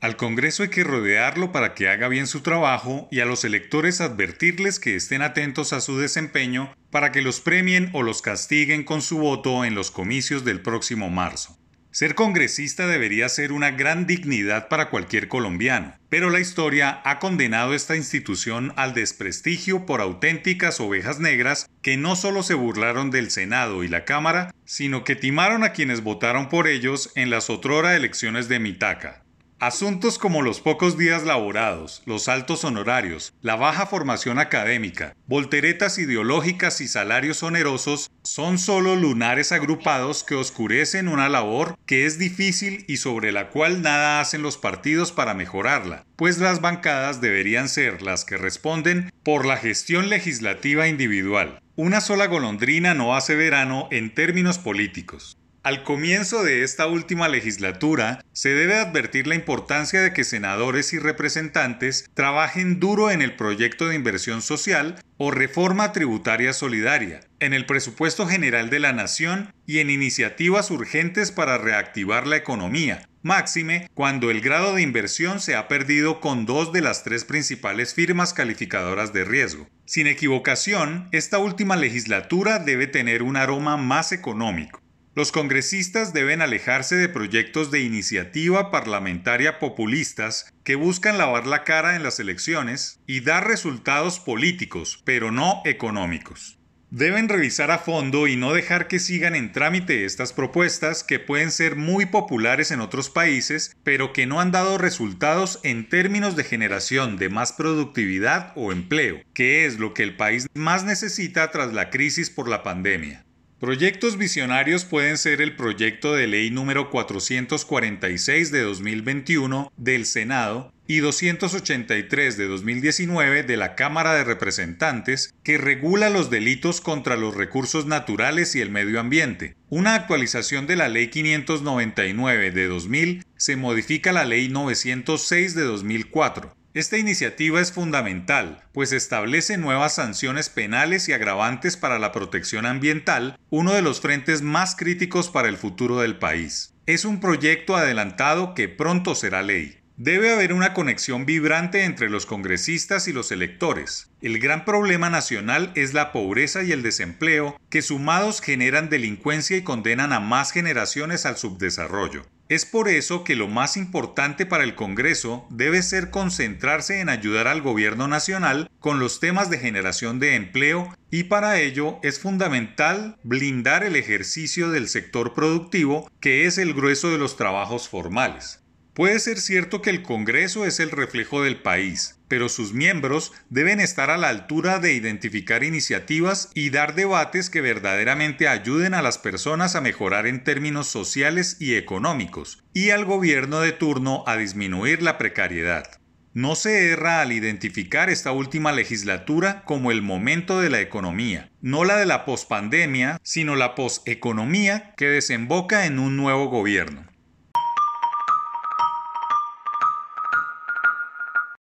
Al Congreso hay que rodearlo para que haga bien su trabajo y a los electores advertirles que estén atentos a su desempeño para que los premien o los castiguen con su voto en los comicios del próximo marzo. Ser congresista debería ser una gran dignidad para cualquier colombiano, pero la historia ha condenado esta institución al desprestigio por auténticas ovejas negras que no solo se burlaron del Senado y la Cámara, sino que timaron a quienes votaron por ellos en las otrora elecciones de Mitaca. Asuntos como los pocos días laborados, los altos honorarios, la baja formación académica, volteretas ideológicas y salarios onerosos son solo lunares agrupados que oscurecen una labor que es difícil y sobre la cual nada hacen los partidos para mejorarla, pues las bancadas deberían ser las que responden por la gestión legislativa individual. Una sola golondrina no hace verano en términos políticos. Al comienzo de esta última legislatura, se debe advertir la importancia de que senadores y representantes trabajen duro en el proyecto de inversión social o reforma tributaria solidaria, en el presupuesto general de la Nación y en iniciativas urgentes para reactivar la economía, máxime cuando el grado de inversión se ha perdido con dos de las tres principales firmas calificadoras de riesgo. Sin equivocación, esta última legislatura debe tener un aroma más económico los congresistas deben alejarse de proyectos de iniciativa parlamentaria populistas que buscan lavar la cara en las elecciones y dar resultados políticos, pero no económicos. Deben revisar a fondo y no dejar que sigan en trámite estas propuestas que pueden ser muy populares en otros países, pero que no han dado resultados en términos de generación de más productividad o empleo, que es lo que el país más necesita tras la crisis por la pandemia. Proyectos visionarios pueden ser el proyecto de ley número 446 de 2021 del Senado y 283 de 2019 de la Cámara de Representantes que regula los delitos contra los recursos naturales y el medio ambiente. Una actualización de la Ley 599 de 2000 se modifica la Ley 906 de 2004 esta iniciativa es fundamental, pues establece nuevas sanciones penales y agravantes para la protección ambiental, uno de los frentes más críticos para el futuro del país. Es un proyecto adelantado que pronto será ley. Debe haber una conexión vibrante entre los congresistas y los electores. El gran problema nacional es la pobreza y el desempleo, que sumados generan delincuencia y condenan a más generaciones al subdesarrollo. Es por eso que lo más importante para el Congreso debe ser concentrarse en ayudar al gobierno nacional con los temas de generación de empleo y para ello es fundamental blindar el ejercicio del sector productivo que es el grueso de los trabajos formales. Puede ser cierto que el Congreso es el reflejo del país, pero sus miembros deben estar a la altura de identificar iniciativas y dar debates que verdaderamente ayuden a las personas a mejorar en términos sociales y económicos, y al gobierno de turno a disminuir la precariedad. No se erra al identificar esta última legislatura como el momento de la economía, no la de la pospandemia, sino la poseconomía que desemboca en un nuevo gobierno.